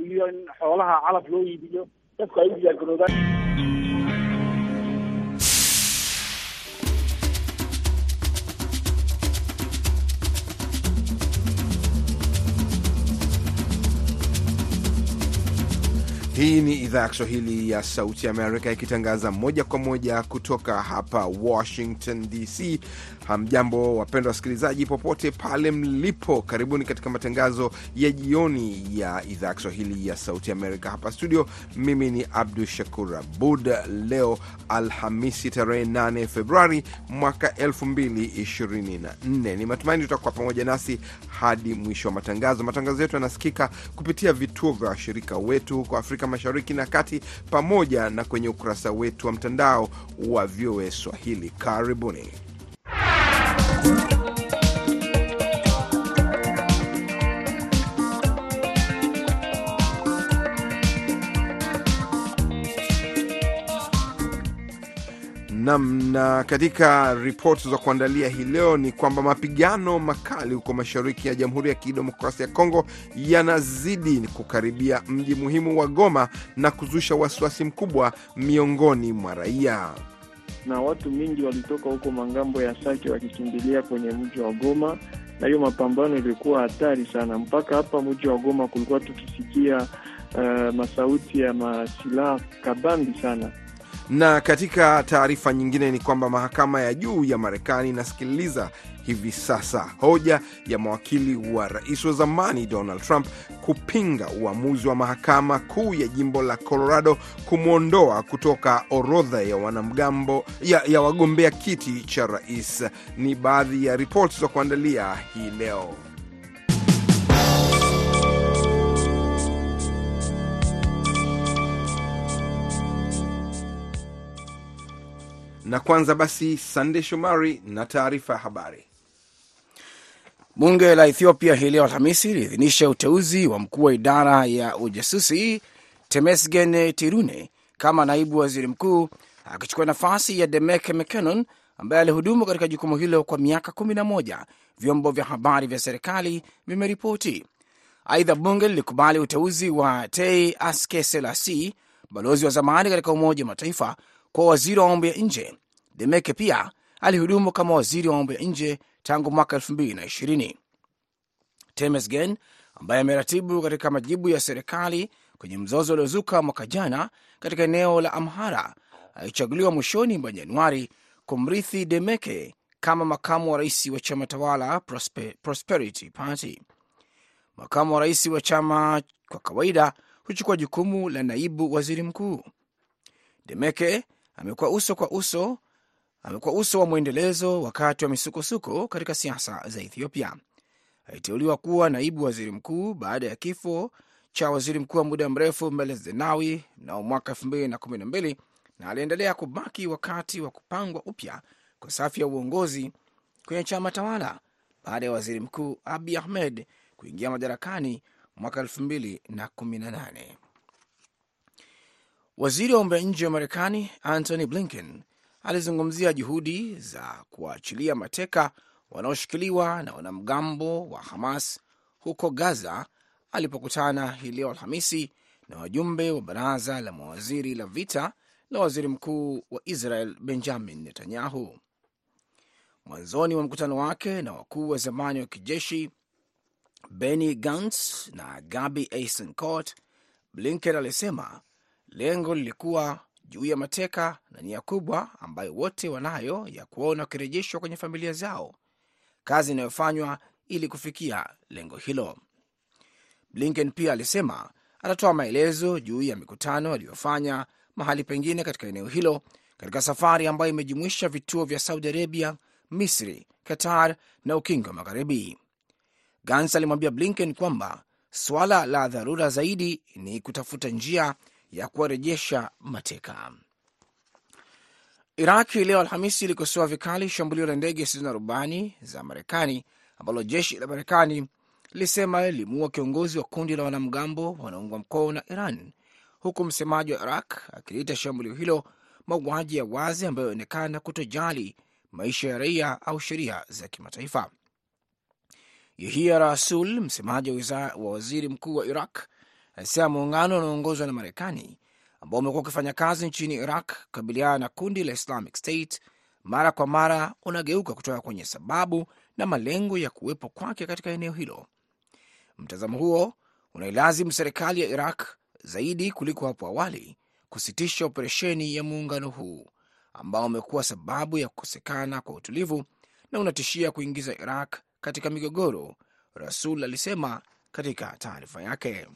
in xoolaha calaf loo iibiyo dadku ay u diyaargaroobaan Hii ni idhaa ya Kiswahili ya Sauti Amerika ikitangaza moja kwa moja kutoka hapa Washington DC. Hamjambo wapendwa wasikilizaji, popote pale mlipo, karibuni katika matangazo ya jioni ya idhaa ya Kiswahili ya Sauti Amerika hapa studio. Mimi ni Abdu Shakur Abud. Leo Alhamisi tarehe 8 Februari mwaka 2024, ni matumaini tutakuwa pamoja nasi hadi mwisho wa matangazo. Matangazo yetu yanasikika kupitia vituo vya washirika wetu huko Afrika Mashariki na Kati, pamoja na kwenye ukurasa wetu wa mtandao wa VOA Swahili. Karibuni. Nam, na katika ripoti za kuandalia hii leo ni kwamba mapigano makali huko mashariki ya Jamhuri ya Kidemokrasia ya Kongo yanazidi kukaribia mji muhimu wa Goma na kuzusha wasiwasi mkubwa miongoni mwa raia na watu mingi walitoka huko mangambo ya Sake wakikimbilia kwenye mji wa Goma, na hiyo mapambano ilikuwa hatari sana. Mpaka hapa mji wa Goma kulikuwa tukisikia uh, masauti ya masilaha kabambi sana na katika taarifa nyingine ni kwamba mahakama ya juu ya Marekani inasikiliza hivi sasa hoja ya mawakili wa rais wa zamani Donald Trump kupinga uamuzi wa mahakama kuu ya jimbo la Colorado kumwondoa kutoka orodha ya wanamgambo ya, ya wagombea kiti cha rais. Ni baadhi ya ripoti za kuandalia hii leo. Na kwanza basi, Sande Shomari na taarifa ya habari. Bunge la Ethiopia hii leo Alhamisi liliidhinisha uteuzi wa mkuu wa idara ya ujasusi Temesgen Tirune kama naibu waziri mkuu, akichukua nafasi ya Demeke Mekonnen ambaye alihudumu katika jukumu hilo kwa miaka kumi na moja, vyombo vya habari vya serikali vimeripoti. Aidha, bunge lilikubali uteuzi wa Tei Aske Selasi, balozi wa zamani katika Umoja wa Mataifa, kwa waziri wa mambo ya nje. Demeke pia alihudumu kama waziri wa mambo ya nje tangu mwaka elfu mbili na ishirini. Temesgen ambaye ameratibu katika majibu ya serikali kwenye mzozo uliozuka mwaka jana katika eneo la Amhara alichaguliwa mwishoni mwa Januari kumrithi Demeke kama makamu wa rais wa chama tawala Prosper, Prosperity Party. Makamu wa rais wa chama kwa kawaida huchukua jukumu la naibu waziri mkuu. Demeke amekuwa uso kwa uso amekuwa uso wa mwendelezo wakati wa misukosuko katika siasa za Ethiopia. Aliteuliwa kuwa naibu waziri mkuu baada ya kifo cha waziri mkuu wa muda mrefu Meles Zenawi mnamo mwaka elfu mbili na aliendelea kubaki wakati wa kupangwa upya kwa safu ya uongozi kwenye chama tawala baada ya waziri mkuu Abi Ahmed kuingia madarakani mwaka elfu mbili na kumi na nane. Waziri wa mambo ya nje wa Marekani Antony Blinken alizungumzia juhudi za kuwaachilia mateka wanaoshikiliwa na wanamgambo wa Hamas huko Gaza alipokutana hii leo Alhamisi na wajumbe wa baraza la mawaziri la vita la waziri mkuu wa Israel Benjamin Netanyahu. Mwanzoni mwa mkutano wake na wakuu wa zamani wa kijeshi Benny Gantz na Gabi Eisenkot, Blinken alisema lengo lilikuwa juu ya mateka na nia kubwa ambayo wote wanayo ya kuona wakirejeshwa kwenye familia zao, kazi inayofanywa ili kufikia lengo hilo. Blinken pia alisema atatoa maelezo juu ya mikutano aliyofanya mahali pengine katika eneo hilo katika safari ambayo imejumuisha vituo vya Saudi Arabia, Misri, Qatar na Ukingo wa Magharibi. Gans alimwambia Blinken kwamba suala la dharura zaidi ni kutafuta njia ya kuwarejesha mateka. Iraki leo Alhamisi ilikosoa vikali shambulio la ndege zisizo na rubani za Marekani ambalo jeshi la Marekani lilisema lilimuua kiongozi wa kundi la wanamgambo wanaungwa mkono na Iran, huku msemaji wa Iraq akiliita shambulio hilo mauaji ya wazi ambayo inaonekana kutojali maisha ya raia au sheria za kimataifa. Yahia Rasul, msemaji wa waziri mkuu wa Iraq, alisema muungano unaoongozwa na Marekani ambao umekuwa ukifanya kazi nchini Iraq kukabiliana na kundi la Islamic State mara kwa mara unageuka kutoka kwenye sababu na malengo ya kuwepo kwake katika eneo hilo. Mtazamo huo unailazimu serikali ya Iraq zaidi kuliko hapo awali kusitisha operesheni ya muungano huu ambao umekuwa sababu ya kukosekana kwa utulivu na unatishia kuingiza Iraq katika migogoro, Rasul alisema katika taarifa yake.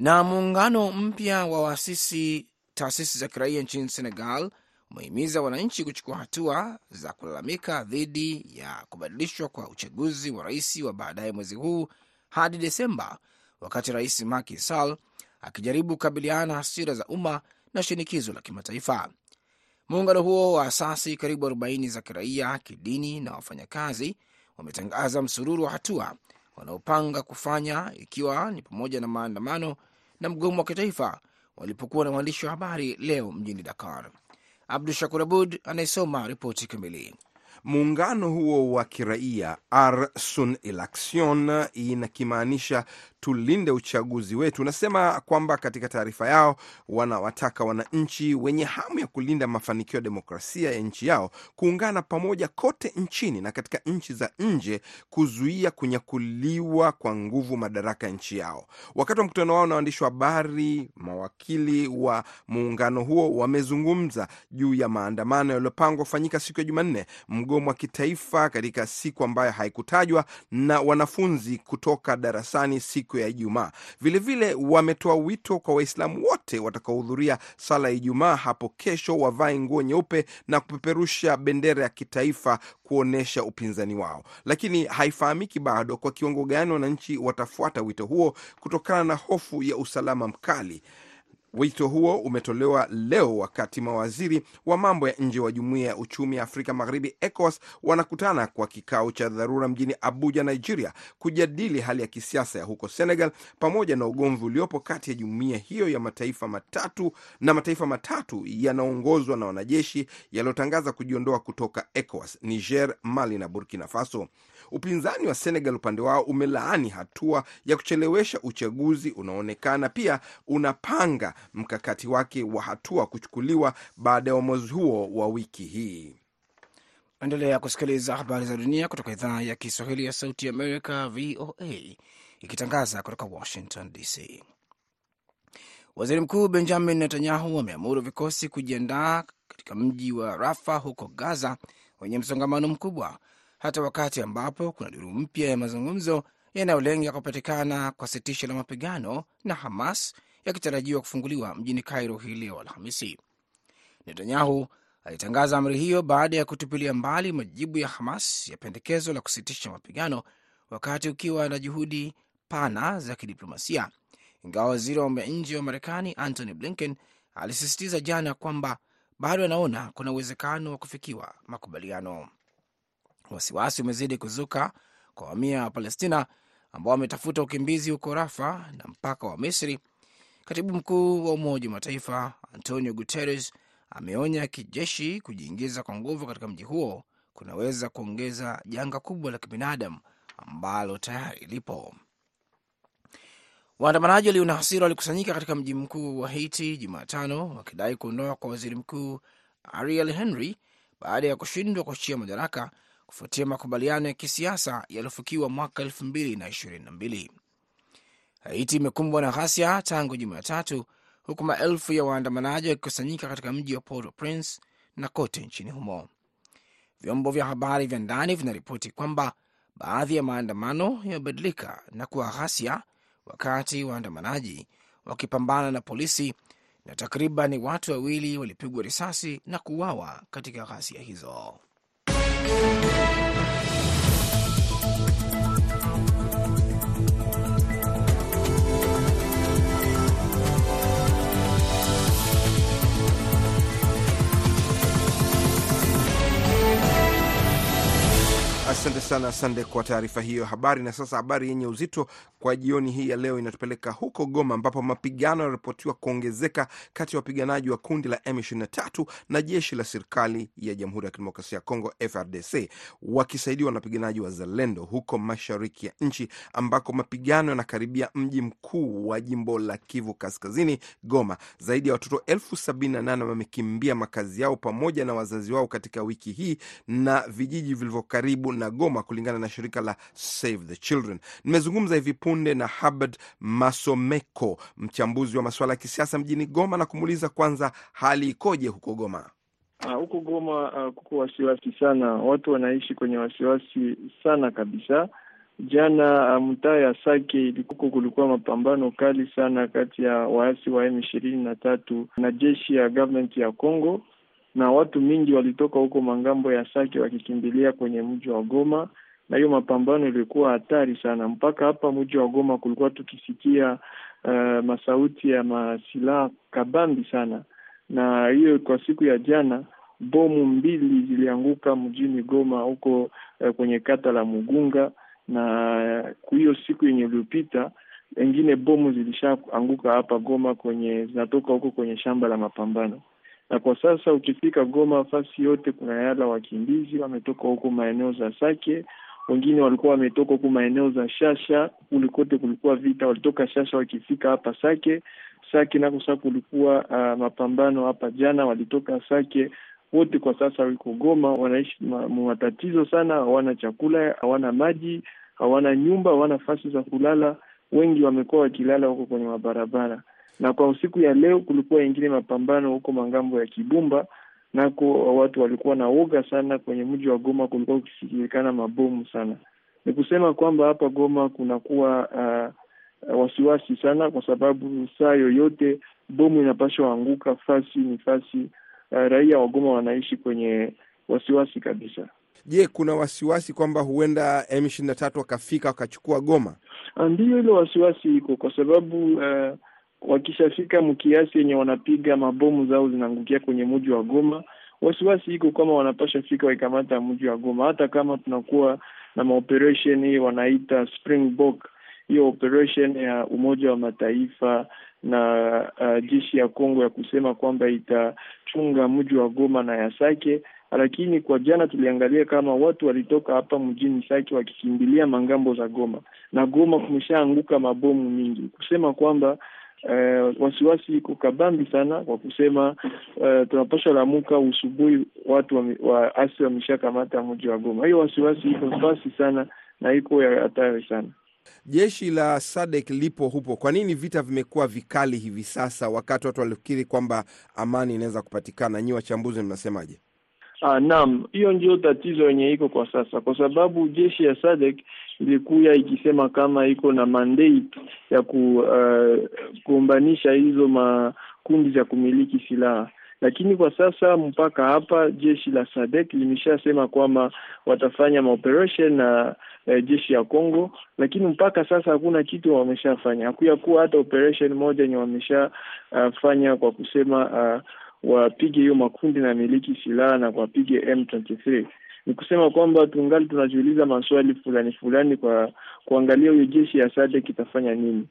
Na muungano mpya wa waasisi taasisi za kiraia nchini Senegal umehimiza wananchi kuchukua hatua za kulalamika dhidi ya kubadilishwa kwa uchaguzi wa rais wa baadaye mwezi huu hadi Desemba, wakati Rais Macky Sall akijaribu kukabiliana na hasira za umma na shinikizo la kimataifa. Muungano huo wa asasi karibu 40 za kiraia, kidini na wafanyakazi wametangaza msururu wa hatua wanaopanga kufanya, ikiwa ni pamoja na maandamano na mgomo wa kitaifa walipokuwa na waandishi wa habari leo mjini Dakar. Abdu Shakur Abud anayesoma ripoti kamili. Muungano huo wa kiraia Arsun Election inakimaanisha tulinde uchaguzi wetu, unasema kwamba katika taarifa yao wanawataka wananchi wenye hamu ya kulinda mafanikio ya demokrasia ya nchi yao kuungana pamoja kote nchini na katika nchi za nje kuzuia kunyakuliwa kwa nguvu madaraka ya nchi yao. Wakati wa mkutano wao na waandishi wa habari, mawakili wa muungano huo wamezungumza juu ya maandamano yaliyopangwa kufanyika siku ya Jumanne, mgomo wa kitaifa katika siku ambayo haikutajwa na wanafunzi kutoka darasani siku ya Ijumaa. Vilevile wametoa wito kwa Waislamu wote watakaohudhuria sala ya Ijumaa hapo kesho wavae nguo nyeupe na kupeperusha bendera ya kitaifa kuonyesha upinzani wao, lakini haifahamiki bado kwa kiwango gani wananchi watafuata wito huo kutokana na hofu ya usalama mkali. Wito huo umetolewa leo wakati mawaziri wa mambo ya nje wa Jumuiya ya Uchumi ya Afrika Magharibi, ECOWAS, wanakutana kwa kikao cha dharura mjini Abuja, Nigeria, kujadili hali ya kisiasa ya huko Senegal pamoja na ugomvi uliopo kati ya jumuiya hiyo ya mataifa matatu na mataifa matatu yanaongozwa na wanajeshi yaliyotangaza kujiondoa kutoka ECOWAS, Niger, Mali na Burkina Faso. Upinzani wa Senegal upande wao umelaani hatua ya kuchelewesha uchaguzi unaoonekana pia unapanga mkakati wake wa hatua kuchukuliwa baada ya uamuzi huo wa wiki hii. Endelea kusikiliza habari za dunia kutoka idhaa ya Kiswahili ya Sauti Amerika, VOA, ikitangaza kutoka Washington DC. Waziri Mkuu Benjamin Netanyahu ameamuru vikosi kujiandaa katika mji wa Rafa huko Gaza wenye msongamano mkubwa, hata wakati ambapo kuna duru mpya ya mazungumzo yanayolenga kupatikana kwa sitisho la mapigano na Hamas yakitarajiwa kufunguliwa mjini Cairo hii leo Alhamisi. Netanyahu alitangaza amri hiyo baada ya kutupilia mbali majibu ya Hamas ya pendekezo la kusitisha mapigano, wakati ukiwa na juhudi pana za kidiplomasia, ingawa waziri wa mambo ya nje wa Marekani Antony Blinken alisisitiza jana kwamba bado anaona kuna uwezekano wa kufikiwa makubaliano. Wasiwasi umezidi kuzuka kwa wamia wa Palestina ambao wametafuta ukimbizi huko Rafa na mpaka wa Misri. Katibu mkuu wa Umoja wa Mataifa Antonio Guterres ameonya kijeshi kujiingiza kwa nguvu katika mji huo kunaweza kuongeza janga kubwa la kibinadamu ambalo tayari lipo. Waandamanaji walio na hasira walikusanyika katika mji mkuu wa Haiti Jumatano wakidai kuondoa kwa waziri mkuu Ariel Henry baada ya kushindwa kuachia madaraka kufuatia makubaliano ya kisiasa yaliyofikiwa mwaka elfu mbili na ishirini na mbili. Haiti imekumbwa na ghasia tangu Jumatatu, huku maelfu ya waandamanaji wakikusanyika katika mji wa Port au Prince na kote nchini humo. Vyombo vya habari vya ndani vinaripoti kwamba baadhi ya maandamano yamebadilika na kuwa ghasia, wakati waandamanaji wakipambana na polisi, na takriban watu wawili walipigwa risasi na kuuawa katika ghasia hizo. Asante sana Sande kwa taarifa hiyo habari. Na sasa habari yenye uzito kwa jioni hii ya leo inatupeleka huko Goma, ambapo mapigano yanaripotiwa kuongezeka kati ya wapiganaji wa kundi la M23 na jeshi la serikali ya Jamhuri ya Kidemokrasia ya Kongo FRDC wakisaidiwa na wapiganaji wa Zalendo huko mashariki ya nchi, ambako mapigano yanakaribia mji mkuu wa jimbo la Kivu Kaskazini, Goma. Zaidi ya watoto elfu sabini na nane wamekimbia makazi yao pamoja na wazazi wao katika wiki hii na vijiji vilivyo karibu na Goma, kulingana na shirika la Save the Children. Nimezungumza hivi punde na Habert Masomeko, mchambuzi wa masuala ya kisiasa mjini Goma, na kumuuliza kwanza hali ikoje huko Goma. Uh, huko Goma uh, kuko wasiwasi sana, watu wanaishi kwenye wasiwasi sana kabisa. Jana uh, mtaa ya Sake ilikuko kulikuwa mapambano kali sana kati ya waasi wa M ishirini na tatu na jeshi ya government ya Congo, na watu mingi walitoka huko mangambo ya Sake wakikimbilia kwenye mji wa Goma, na hiyo mapambano ilikuwa hatari sana. Mpaka hapa mji wa Goma kulikuwa tukisikia uh, masauti ya masilaha kabambi sana na hiyo kwa siku ya jana bomu mbili zilianguka mjini Goma huko uh, kwenye kata la Mugunga, na hiyo siku yenye iliyopita wengine bomu zilishaanguka hapa Goma kwenye zinatoka huko kwenye shamba la mapambano. Na kwa sasa ukifika Goma, fasi yote kuna yala wakimbizi wametoka huko maeneo za Sake, wengine walikuwa wametoka huko maeneo za Shasha, kulikote kulikuwa vita, walitoka Shasha wakifika hapa Sake. Sake nako sasa kulikuwa uh, mapambano hapa jana, walitoka Sake. Wote kwa sasa wiko Goma, wanaishi matatizo sana, hawana chakula, hawana maji, hawana nyumba, hawana nafasi za kulala. Wengi wamekuwa wakilala huko kwenye mabarabara, na kwa usiku ya leo kulikuwa ingine mapambano huko mangambo ya Kibumba, nako watu walikuwa na woga sana. Kwenye mji wa Goma kulikuwa ukisikilikana mabomu sana. Ni kusema kwamba hapa Goma kunakuwa uh, wasiwasi sana kwa sababu saa yoyote bomu inapashwa anguka. Fasi ni fasi. Uh, raia wa Goma wanaishi kwenye wasiwasi kabisa. Je, kuna wasiwasi kwamba huenda M ishirini na tatu wakafika wakachukua Goma? Ndiyo, ile wasiwasi iko kwa sababu uh, wakishafika mkiasi yenye wanapiga mabomu zao zinaangukia kwenye mji wa Goma, wasiwasi iko kama wanapasha fika waikamata mji wa Goma, hata kama tunakuwa na maoperation hii wanaita Springbok hiyo operation ya Umoja wa Mataifa na uh, jeshi ya Kongo ya kusema kwamba itachunga mji wa Goma na ya Sake, lakini kwa jana tuliangalia kama watu walitoka hapa mjini Sake wakikimbilia mangambo za Goma, na Goma kumeshaanguka mabomu mingi, kusema kwamba uh, wasiwasi iko kabambi sana, kwa kusema uh, tunapasha lamuka usubuhi watu wa, wa asi wameshakamata mji wa Goma. Hiyo wasiwasi iko fasi sana na iko ya hatari sana. Jeshi la SADC lipo hupo. Kwa nini vita vimekuwa vikali hivi sasa, wakati watu walifikiri kwamba amani inaweza kupatikana? Nyi wachambuzi mnasemaje? Ah, naam, hiyo ndio tatizo yenye iko kwa sasa, kwa sababu jeshi ya SADC ilikuya ikisema kama iko na mandate ya ku, uh, kuombanisha hizo makundi za kumiliki silaha lakini kwa sasa mpaka hapa jeshi la SADC limeshasema kwamba watafanya maoperation na uh, jeshi ya Congo, lakini mpaka sasa hakuna kitu wameshafanya. Hakuyakuwa hata operation moja yenye wameshafanya uh, kwa kusema uh, wapige hiyo makundi na miliki silaha na wapige M23. Ni kusema kwamba tungali tunajiuliza maswali fulani fulani kwa kuangalia hiyo jeshi ya SADC itafanya nini.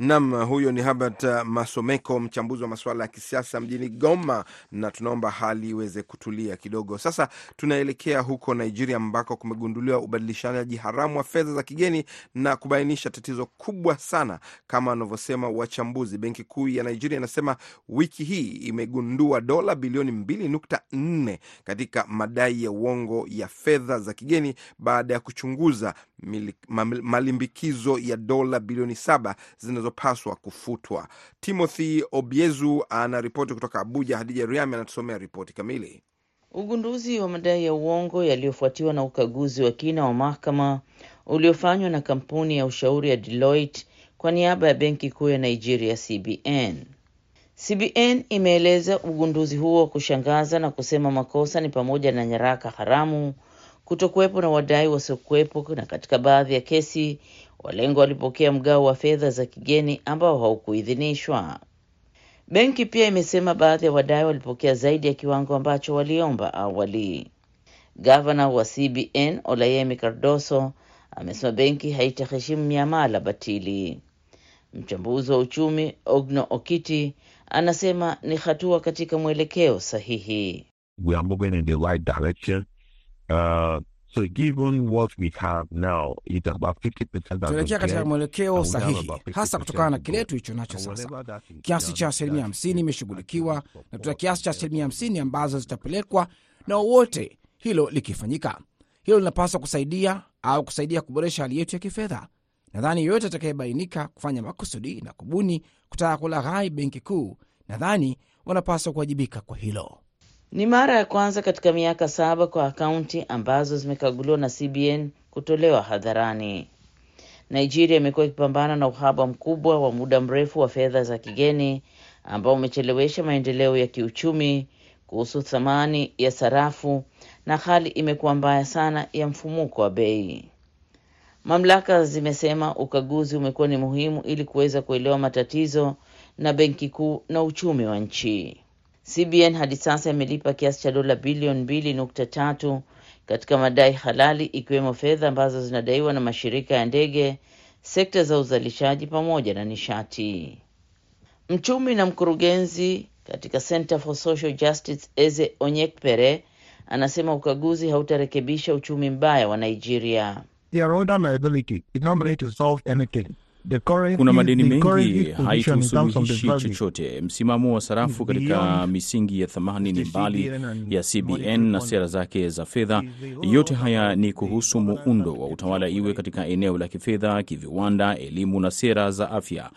Nam, huyo ni Herbert Masomeko, mchambuzi wa masuala ya kisiasa mjini Goma, na tunaomba hali iweze kutulia kidogo. Sasa tunaelekea huko Nigeria, ambako kumegunduliwa ubadilishaji haramu wa fedha za kigeni na kubainisha tatizo kubwa sana, kama wanavyosema wachambuzi. Benki Kuu ya Nigeria inasema wiki hii imegundua dola bilioni 2.4 katika madai ya uongo ya fedha za kigeni baada ya kuchunguza malimbikizo ya dola bilioni saba zinazopaswa kufutwa. Timothy Obiezu ana ripoti kutoka Abuja. Hadija Riami anatusomea ripoti kamili. Ugunduzi wa madai ya uongo yaliyofuatiwa na ukaguzi wa kina wa mahakama uliofanywa na kampuni ya ushauri ya Deloitte kwa niaba ya benki kuu ya Nigeria, CBN. CBN imeeleza ugunduzi huo wa kushangaza na kusema makosa ni pamoja na nyaraka haramu, kutokuwepo na wadai wasiokuwepo, na katika baadhi ya kesi walengwa walipokea mgao wa fedha za kigeni ambao haukuidhinishwa. Benki pia imesema baadhi ya wadai walipokea zaidi ya kiwango ambacho waliomba awali. Gavana wa CBN Olayemi Cardoso amesema benki haitaheshimu miamala batili. Mchambuzi wa uchumi Ogno Okiti anasema ni hatua katika mwelekeo sahihi. We are moving in the right direction. Uh, so given what we have now, it's about 50% tunaelekea katika mwelekeo sahihi, hasa kutokana na kile tulicho nacho sasa. Kiasi cha asilimia hamsini imeshughulikiwa na tuna kiasi cha asilimia hamsini ambazo zitapelekwa na wowote. Hilo likifanyika, hilo linapaswa kusaidia au kusaidia kuboresha hali yetu ya kifedha. Nadhani yoyote atakayebainika kufanya makusudi na kubuni kutaka kulaghai benki kuu, nadhani wanapaswa kuwajibika kwa hilo. Ni mara ya kwanza katika miaka saba kwa akaunti ambazo zimekaguliwa na CBN kutolewa hadharani. Nigeria imekuwa ikipambana na uhaba mkubwa wa muda mrefu wa fedha za kigeni ambao umechelewesha maendeleo ya kiuchumi kuhusu thamani ya sarafu na hali imekuwa mbaya sana ya mfumuko wa bei. Mamlaka zimesema ukaguzi umekuwa ni muhimu ili kuweza kuelewa matatizo na benki kuu na uchumi wa nchi. CBN hadi sasa imelipa kiasi cha dola bilioni mbili nukta tatu katika madai halali ikiwemo fedha ambazo zinadaiwa na mashirika ya ndege, sekta za uzalishaji pamoja na nishati. Mchumi na mkurugenzi katika Center for Social Justice Eze Onyekpere anasema ukaguzi hautarekebisha uchumi mbaya wa Nigeria. Kuna madeni mengi, haitusuluhishi chochote. Msimamo wa sarafu katika misingi ya thamani ni mbali ya CBN na sera zake za fedha. Yote haya ni kuhusu muundo wa utawala, iwe katika eneo la kifedha, kiviwanda, elimu na sera za afya.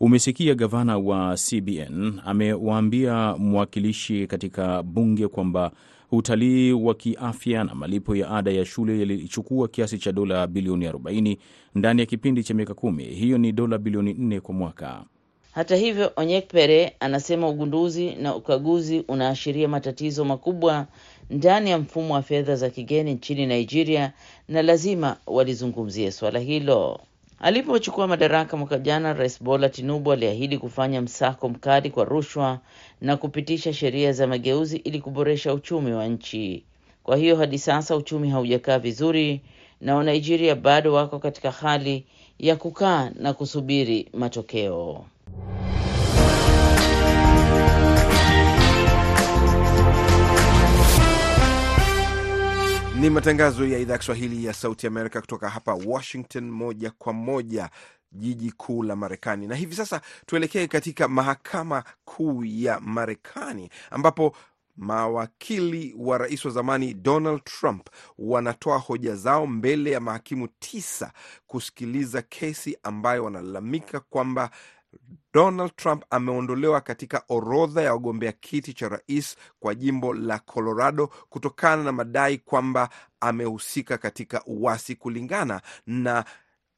Umesikia gavana wa CBN amewaambia mwakilishi katika bunge kwamba utalii wa kiafya na malipo ya ada ya shule yalichukua kiasi cha dola bilioni 40 ndani ya kipindi cha miaka kumi. Hiyo ni dola bilioni 4 kwa mwaka. Hata hivyo, Onyekpere anasema ugunduzi na ukaguzi unaashiria matatizo makubwa ndani ya mfumo wa fedha za kigeni nchini Nigeria na lazima walizungumzie swala hilo. Alipochukua madaraka mwaka jana, Rais Bola Tinubu aliahidi kufanya msako mkali kwa rushwa na kupitisha sheria za mageuzi ili kuboresha uchumi wa nchi. Kwa hiyo hadi sasa uchumi haujakaa vizuri na Wanigeria bado wako katika hali ya kukaa na kusubiri matokeo. Ni matangazo ya idhaa ya Kiswahili ya Sauti Amerika kutoka hapa Washington, moja kwa moja jiji kuu la Marekani. Na hivi sasa tuelekee katika mahakama kuu ya Marekani ambapo mawakili wa rais wa zamani Donald Trump wanatoa hoja zao mbele ya mahakimu tisa kusikiliza kesi ambayo wanalalamika kwamba Donald Trump ameondolewa katika orodha ya wagombea kiti cha rais kwa jimbo la Colorado kutokana na madai kwamba amehusika katika uasi kulingana na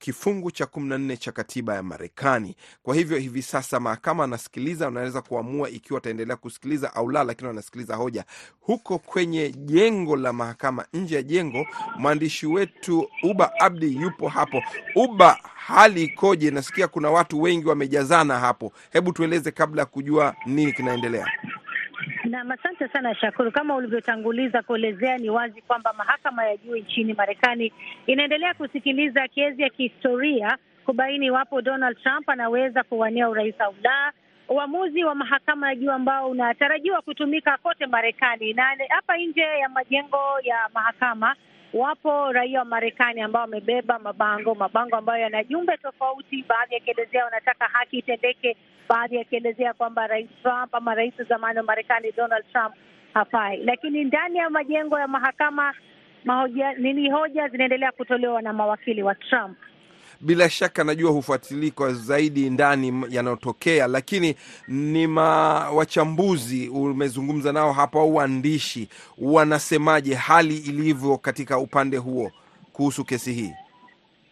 kifungu cha kumi na nne cha katiba ya Marekani. Kwa hivyo hivi sasa mahakama anasikiliza, anaweza kuamua ikiwa ataendelea kusikiliza au la, lakini wanasikiliza hoja huko kwenye jengo la mahakama. Nje ya jengo, mwandishi wetu Uba Abdi yupo hapo. Uba, hali ikoje? Nasikia kuna watu wengi wamejazana hapo. Hebu tueleze kabla ya kujua nini kinaendelea. Nam, asante sana Shakuru. Kama ulivyotanguliza kuelezea, ni wazi kwamba mahakama ya juu nchini Marekani inaendelea kusikiliza kesi ya kihistoria kubaini iwapo Donald Trump anaweza kuwania urais au la, uamuzi wa mahakama ya juu ambao unatarajiwa kutumika kote Marekani. Na hapa nje ya majengo ya mahakama wapo raia wa Marekani ambao wamebeba mabango mabango ambayo yana jumbe tofauti, baadhi yakielezea wanataka haki itendeke, baadhi yakielezea kwamba rais Trump ama rais wa zamani wa Marekani Donald Trump hafai. Lakini ndani ya majengo ya mahakama mahoja, nini hoja zinaendelea kutolewa na mawakili wa Trump. Bila shaka najua hufuatilii kwa zaidi ndani yanayotokea, lakini ni wachambuzi umezungumza nao hapa au waandishi wanasemaje hali ilivyo katika upande huo kuhusu kesi hii?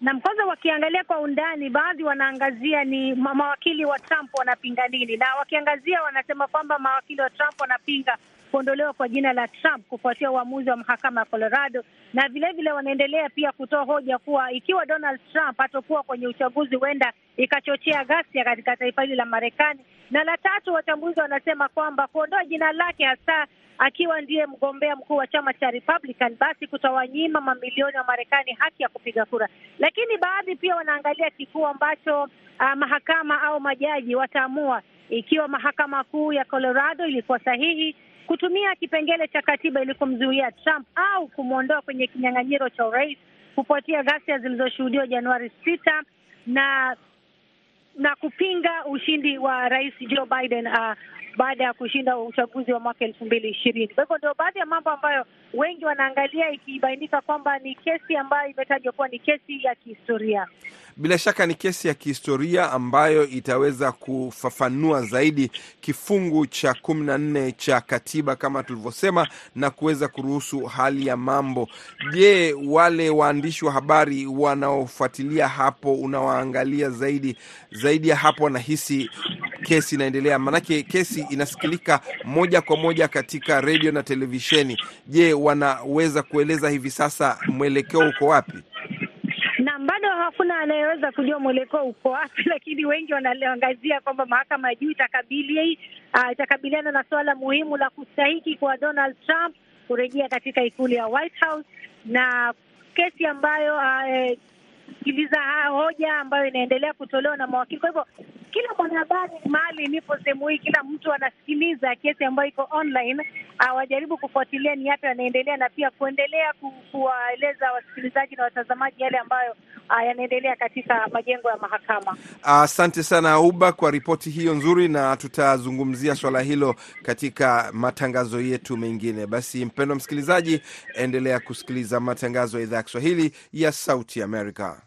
Na kwanza wakiangalia kwa undani, baadhi wanaangazia ni mawakili wa Trump wanapinga nini, na wakiangazia wanasema kwamba mawakili wa Trump wanapinga kuondolewa kwa jina la Trump kufuatia uamuzi wa mahakama ya Colorado, na vilevile vile wanaendelea pia kutoa hoja kuwa ikiwa Donald Trump hatokuwa kwenye uchaguzi, huenda ikachochea ghasia katika taifa hili la Marekani. Na la tatu, wachambuzi wanasema kwamba kuondoa jina lake hasa akiwa ndiye mgombea mkuu wa chama cha Republican, basi kutawanyima mamilioni wa Marekani haki ya kupiga kura. Lakini baadhi pia wanaangalia kikuu ambacho uh, mahakama au majaji wataamua ikiwa mahakama kuu ya Colorado ilikuwa sahihi kutumia kipengele cha katiba ili kumzuia Trump au kumwondoa kwenye kinyang'anyiro cha urais kufuatia ghasia zilizoshuhudiwa Januari sita na na kupinga ushindi wa rais Joe Biden uh, baada ya kushinda uchaguzi wa mwaka elfu mbili ishirini. Kwa hivyo ndio baadhi ya mambo ambayo wengi wanaangalia, ikibainika kwamba ni kesi ambayo imetajwa kuwa ni kesi ya kihistoria. Bila shaka ni kesi ya kihistoria ambayo itaweza kufafanua zaidi kifungu cha kumi na nne cha katiba kama tulivyosema, na kuweza kuruhusu hali ya mambo. Je, wale waandishi wa habari wanaofuatilia hapo, unawaangalia zaidi zaidi ya hapo, wanahisi kesi inaendelea? Maanake kesi inasikilika moja kwa moja katika redio na televisheni. Je, wanaweza kueleza hivi sasa mwelekeo uko wapi? Na hakuna anayeweza kujua mwelekeo uko wapi, lakini wengi wanaangazia kwamba mahakama ya juu itakabili uh, itakabiliana na suala muhimu la kustahiki kwa Donald Trump kurejea katika ikulu ya White House na kesi ambayo uh, sikiliza hoja ambayo inaendelea kutolewa na mawakili. Kwa hivyo kila mwanahabari mahali ilipo sehemu hii, kila mtu anasikiliza kesi ambayo iko online, awajaribu kufuatilia ni yapi yanaendelea, na pia kuendelea kuwaeleza wasikilizaji na watazamaji yale ambayo yanaendelea katika majengo ya mahakama. Asante sana Uba kwa ripoti hiyo nzuri, na tutazungumzia swala hilo katika matangazo yetu mengine. Basi mpendwa msikilizaji, endelea kusikiliza matangazo ya idhaa ya Kiswahili ya Sauti Amerika.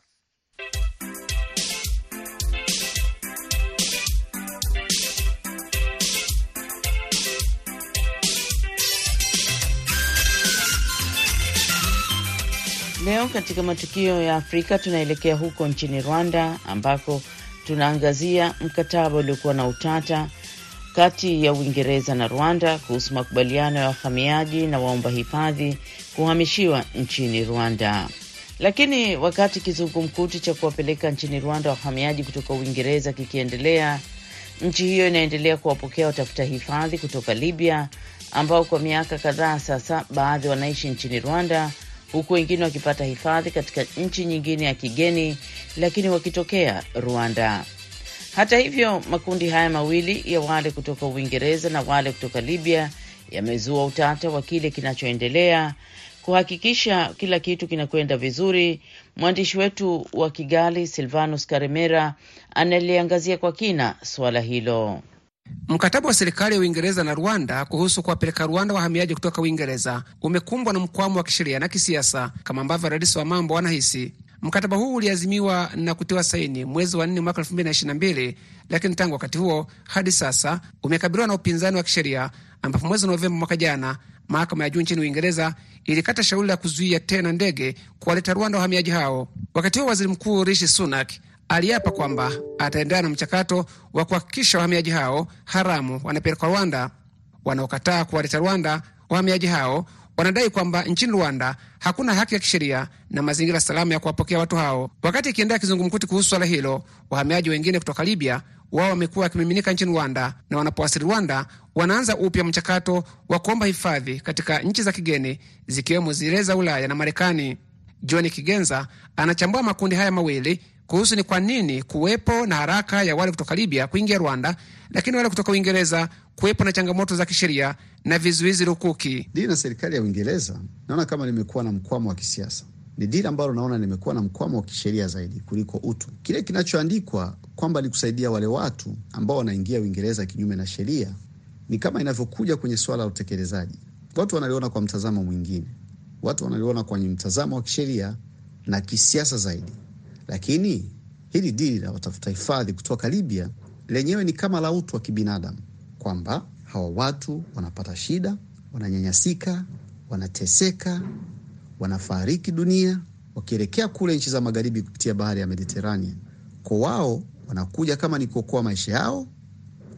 Leo katika matukio ya Afrika tunaelekea huko nchini Rwanda ambako tunaangazia mkataba uliokuwa na utata kati ya Uingereza na Rwanda kuhusu makubaliano ya wahamiaji na waomba hifadhi kuhamishiwa nchini Rwanda. Lakini wakati kizungumkuti cha kuwapeleka nchini Rwanda wahamiaji kutoka Uingereza kikiendelea, nchi hiyo inaendelea kuwapokea watafuta hifadhi kutoka Libya ambao kwa miaka kadhaa sasa baadhi wanaishi nchini Rwanda huku wengine wakipata hifadhi katika nchi nyingine ya kigeni, lakini wakitokea Rwanda. Hata hivyo, makundi haya mawili ya wale kutoka Uingereza na wale kutoka Libya yamezua utata wa kile kinachoendelea. Kuhakikisha kila kitu kinakwenda vizuri, mwandishi wetu wa Kigali Silvanus Karemera analiangazia kwa kina suala hilo. Mkataba wa serikali ya Uingereza na Rwanda kuhusu kuwapeleka Rwanda wahamiaji kutoka Uingereza umekumbwa na mkwamo wa kisheria na kisiasa, kama ambavyo rais wa mambo wanahisi. Mkataba huu uliazimiwa na kutiwa saini mwezi wa nne mwaka elfu mbili na ishirini na mbili, lakini tangu wakati huo hadi sasa umekabiliwa na upinzani wa kisheria, ambapo mwezi Novemba mwaka jana mahakama ya juu nchini Uingereza ilikata shauri la kuzuia tena ndege kuwaleta Rwanda wahamiaji hao. Wakati huo waziri mkuu Rishi Sunak aliapa kwamba ataendelea na mchakato wa kuhakikisha wahamiaji hao haramu wanapelekwa Rwanda. Wanaokataa kuwaleta Rwanda wahamiaji hao wanadai kwamba nchini Rwanda hakuna haki ya kisheria na mazingira salama ya kuwapokea watu hao. Wakati ikiendelea kizungumkuti kuhusu swala hilo, wahamiaji wengine kutoka Libya wao wamekuwa wakimiminika nchini Rwanda, na wanapowasili Rwanda wanaanza upya mchakato wa kuomba hifadhi katika nchi za kigeni zikiwemo zile za Ulaya na Marekani. John Kigenza anachambua makundi haya mawili kuhusu ni kwa nini kuwepo na haraka ya wale kutoka Libya kuingia Rwanda, lakini wale kutoka Uingereza kuwepo na changamoto za kisheria na vizuizi lukuki. Dili na serikali ya Uingereza naona kama limekuwa na mkwamo wa kisiasa. Ni dili ambalo naona limekuwa na mkwamo wa kisheria zaidi kuliko utu. Kile kinachoandikwa kwamba ni kusaidia wale watu ambao wanaingia Uingereza kinyume na sheria, ni kama inavyokuja kwenye suala la utekelezaji, watu wanaliona kwa mtazamo mwingine, watu wanaliona kwenye mtazamo wa kisheria na kisiasa zaidi lakini hili dili la watafuta hifadhi kutoka Libya lenyewe ni kama la utu wa kibinadamu, kwamba hawa watu wanapata shida, wananyanyasika, wanateseka, wanafariki dunia wakielekea kule nchi za magharibi kupitia bahari ya Mediterranean. Kwa wao wanakuja kama ni kuokoa maisha yao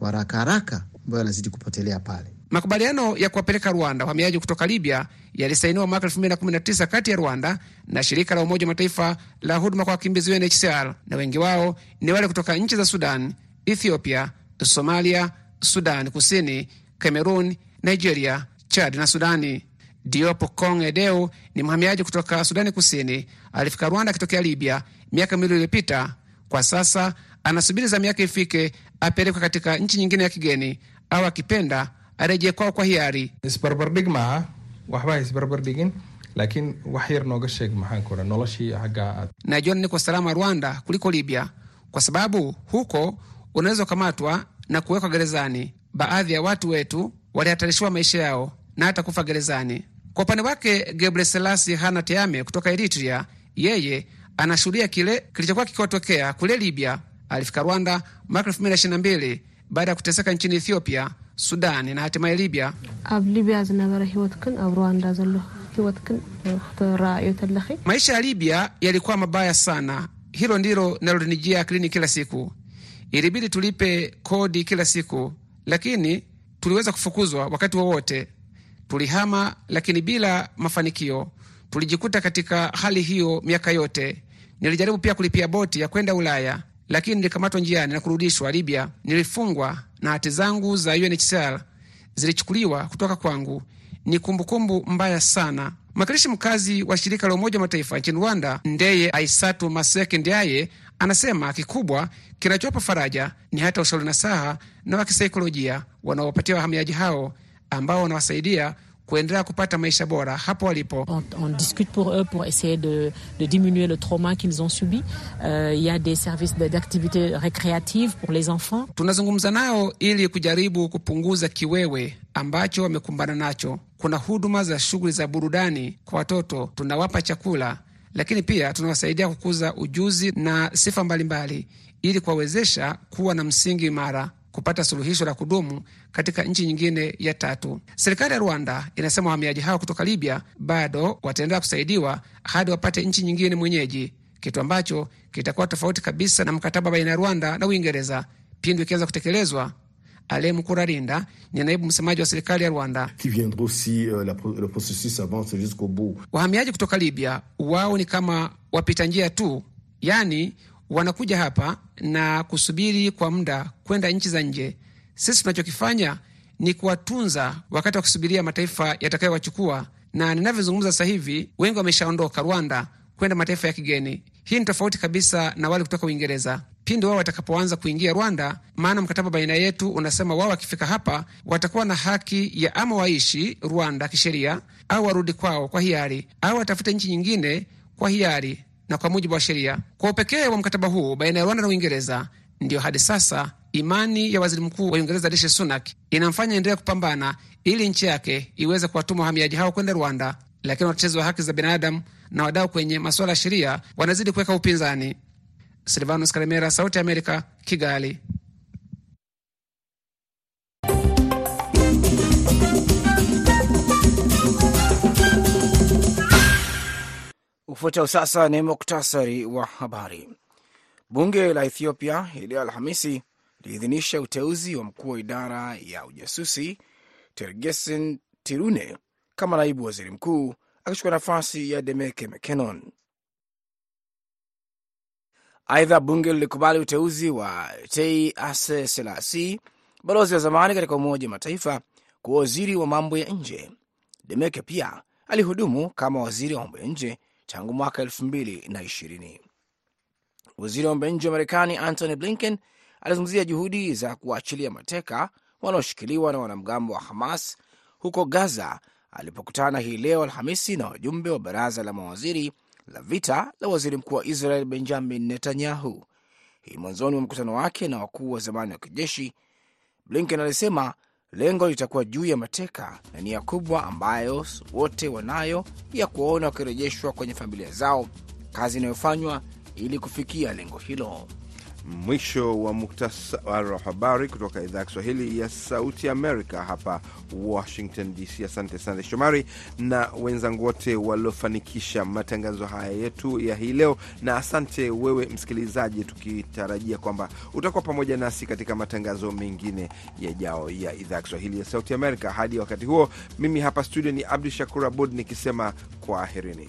haraka haraka, ambayo yanazidi kupotelea pale. Makubaliano ya kuwapeleka Rwanda wahamiaji kutoka Libya yalisainiwa mwaka 2019 kati ya Rwanda na shirika la Umoja wa Mataifa la huduma kwa wakimbizi UNHCR, na wengi wao ni wale kutoka nchi za Sudan, Ethiopia, Somalia, Sudan Kusini, Cameroon, Nigeria, Chad na Sudani. Diop Kong Edeu ni mhamiaji kutoka Sudani Kusini. Alifika Rwanda akitokea Libya miaka miwili iliyopita. Kwa sasa anasubiri zamu yake ifike apelekwe katika nchi nyingine ya kigeni, au akipenda arejee kwao kwa hiari. Waxba isbarbardhigin lakin wax yar nooga sheeg maxaan ku noloshii xagga Najiona niko salama Rwanda kuliko Libya kwa sababu huko unaweza ukamatwa na kuwekwa gerezani. Baadhi ya watu wetu walihatarishiwa maisha yao na hata kufa gerezani. Kwa upande wake, Gebreselasi Hana Teame kutoka Eritrea, yeye anashuhudia kile kilichokuwa kikiwatokea kule Libya. Alifika Rwanda mwaka 2022 baada ya kuteseka nchini Ethiopia, Sudani na hatimaye Libya. ኣብ ሊብያ ዝነበረ ሂወትክን ኣብ ሩዋንዳ ዘሎ ሂወትክን ክትረአዮ ተለኺ Maisha ya Libya yalikuwa mabaya sana. Hilo ndilo linalonijia akilini kila siku. Ilibidi tulipe kodi kila siku, lakini tuliweza kufukuzwa wakati wowote. Tulihama, lakini bila mafanikio. Tulijikuta katika hali hiyo miaka yote. Nilijaribu pia kulipia boti ya kwenda Ulaya, lakini nilikamatwa njiani na kurudishwa Libya. Nilifungwa na hati zangu za UNHCR zilichukuliwa kutoka kwangu. Ni kumbukumbu mbaya sana. Mwakilishi mkazi wa shirika la Umoja wa Mataifa nchini Rwanda, Ndeye Aisatu Maseke Ndiaye, anasema kikubwa kinachowapa faraja ni hata ushauri nasaha na wa kisaikolojia wanaowapatia wahamiaji hao ambao wanawasaidia kuendelea kupata maisha bora hapo walipo. On, on discute pour eux pour essayer de, de diminuer le trauma qu'ils ont subi. Euh, y a des services d'activités récréatives pour les enfants. Tunazungumza nao ili kujaribu kupunguza kiwewe ambacho wamekumbana nacho. Kuna huduma za shughuli za burudani kwa watoto, tunawapa chakula, lakini pia tunawasaidia kukuza ujuzi na sifa mbalimbali ili kuwawezesha kuwa na msingi imara kupata suluhisho la kudumu katika nchi nyingine ya tatu. Serikali ya Rwanda inasema wahamiaji hao kutoka Libya bado wataendelea kusaidiwa hadi wapate nchi nyingine mwenyeji, kitu ambacho kitakuwa tofauti kabisa na mkataba baina ya Rwanda na Uingereza pindi ikianza kutekelezwa. Ale Mukurarinda ni naibu msemaji wa serikali ya Rwanda. euh. Wahamiaji kutoka Libya wao ni kama wapita njia tu, yaani wanakuja hapa na kusubiri kwa muda kwenda nchi za nje. Sisi tunachokifanya ni kuwatunza wakati wa kusubiria mataifa yatakayowachukua, na ninavyozungumza sasa hivi wengi wameshaondoka Rwanda kwenda mataifa ya kigeni. Hii ni tofauti kabisa na wale kutoka Uingereza pindi wao watakapoanza kuingia Rwanda, maana mkataba baina yetu unasema wao wakifika hapa watakuwa na haki ya ama waishi Rwanda kisheria au warudi kwao kwa hiari au watafute nchi nyingine kwa hiari na kwa mujibu wa sheria. Kwa upekee wa mkataba huu baina ya Rwanda na Uingereza, ndiyo hadi sasa imani ya waziri mkuu wa Uingereza Rishi Sunak inamfanya endelea kupambana ili nchi yake iweze kuwatuma wahamiaji hao kwenda Rwanda, lakini watetezi wa haki za binadamu na wadau kwenye masuala ya sheria wanazidi kuweka upinzani. Silvanus Karemera, Sauti ya Amerika, Kigali. Ufuatao sasa ni muktasari wa habari. Bunge la Ethiopia hii Alhamisi liidhinisha uteuzi wa mkuu wa idara ya ujasusi Tergesen Tirune kama naibu waziri mkuu akichukua nafasi ya Demeke Mekonnen. Aidha, bunge lilikubali uteuzi wa Tei Ase Selasi, balozi wa zamani katika Umoja wa Mataifa, kuwa waziri wa mambo ya nje. Demeke pia alihudumu kama waziri wa mambo ya nje tangu mwaka elfu mbili na ishirini. Waziri wa mambo ya nje wa Marekani Antony Blinken alizungumzia juhudi za kuwaachilia mateka wanaoshikiliwa na wanamgambo wa Hamas huko Gaza alipokutana hii leo Alhamisi na wajumbe wa baraza la mawaziri la vita la waziri mkuu wa Israel Benjamin Netanyahu. Hii mwanzoni mwa mkutano wake na wakuu wa zamani wa kijeshi, Blinken alisema lengo litakuwa juu ya mateka na nia kubwa ambayo wote wanayo ya kuwaona wakirejeshwa kwenye familia zao, kazi inayofanywa ili kufikia lengo hilo. Mwisho wa muktasari wa habari kutoka idhaa ya Kiswahili ya Sauti Amerika hapa Washington DC. Asante sana Shomari na wenzangu wote waliofanikisha matangazo haya yetu ya hii leo, na asante wewe msikilizaji, tukitarajia kwamba utakuwa pamoja nasi katika matangazo mengine yajao ya idhaa ya Kiswahili ya Sauti Amerika. Hadi wakati huo, mimi hapa studio ni Abdu Shakur Abud nikisema kwaherini.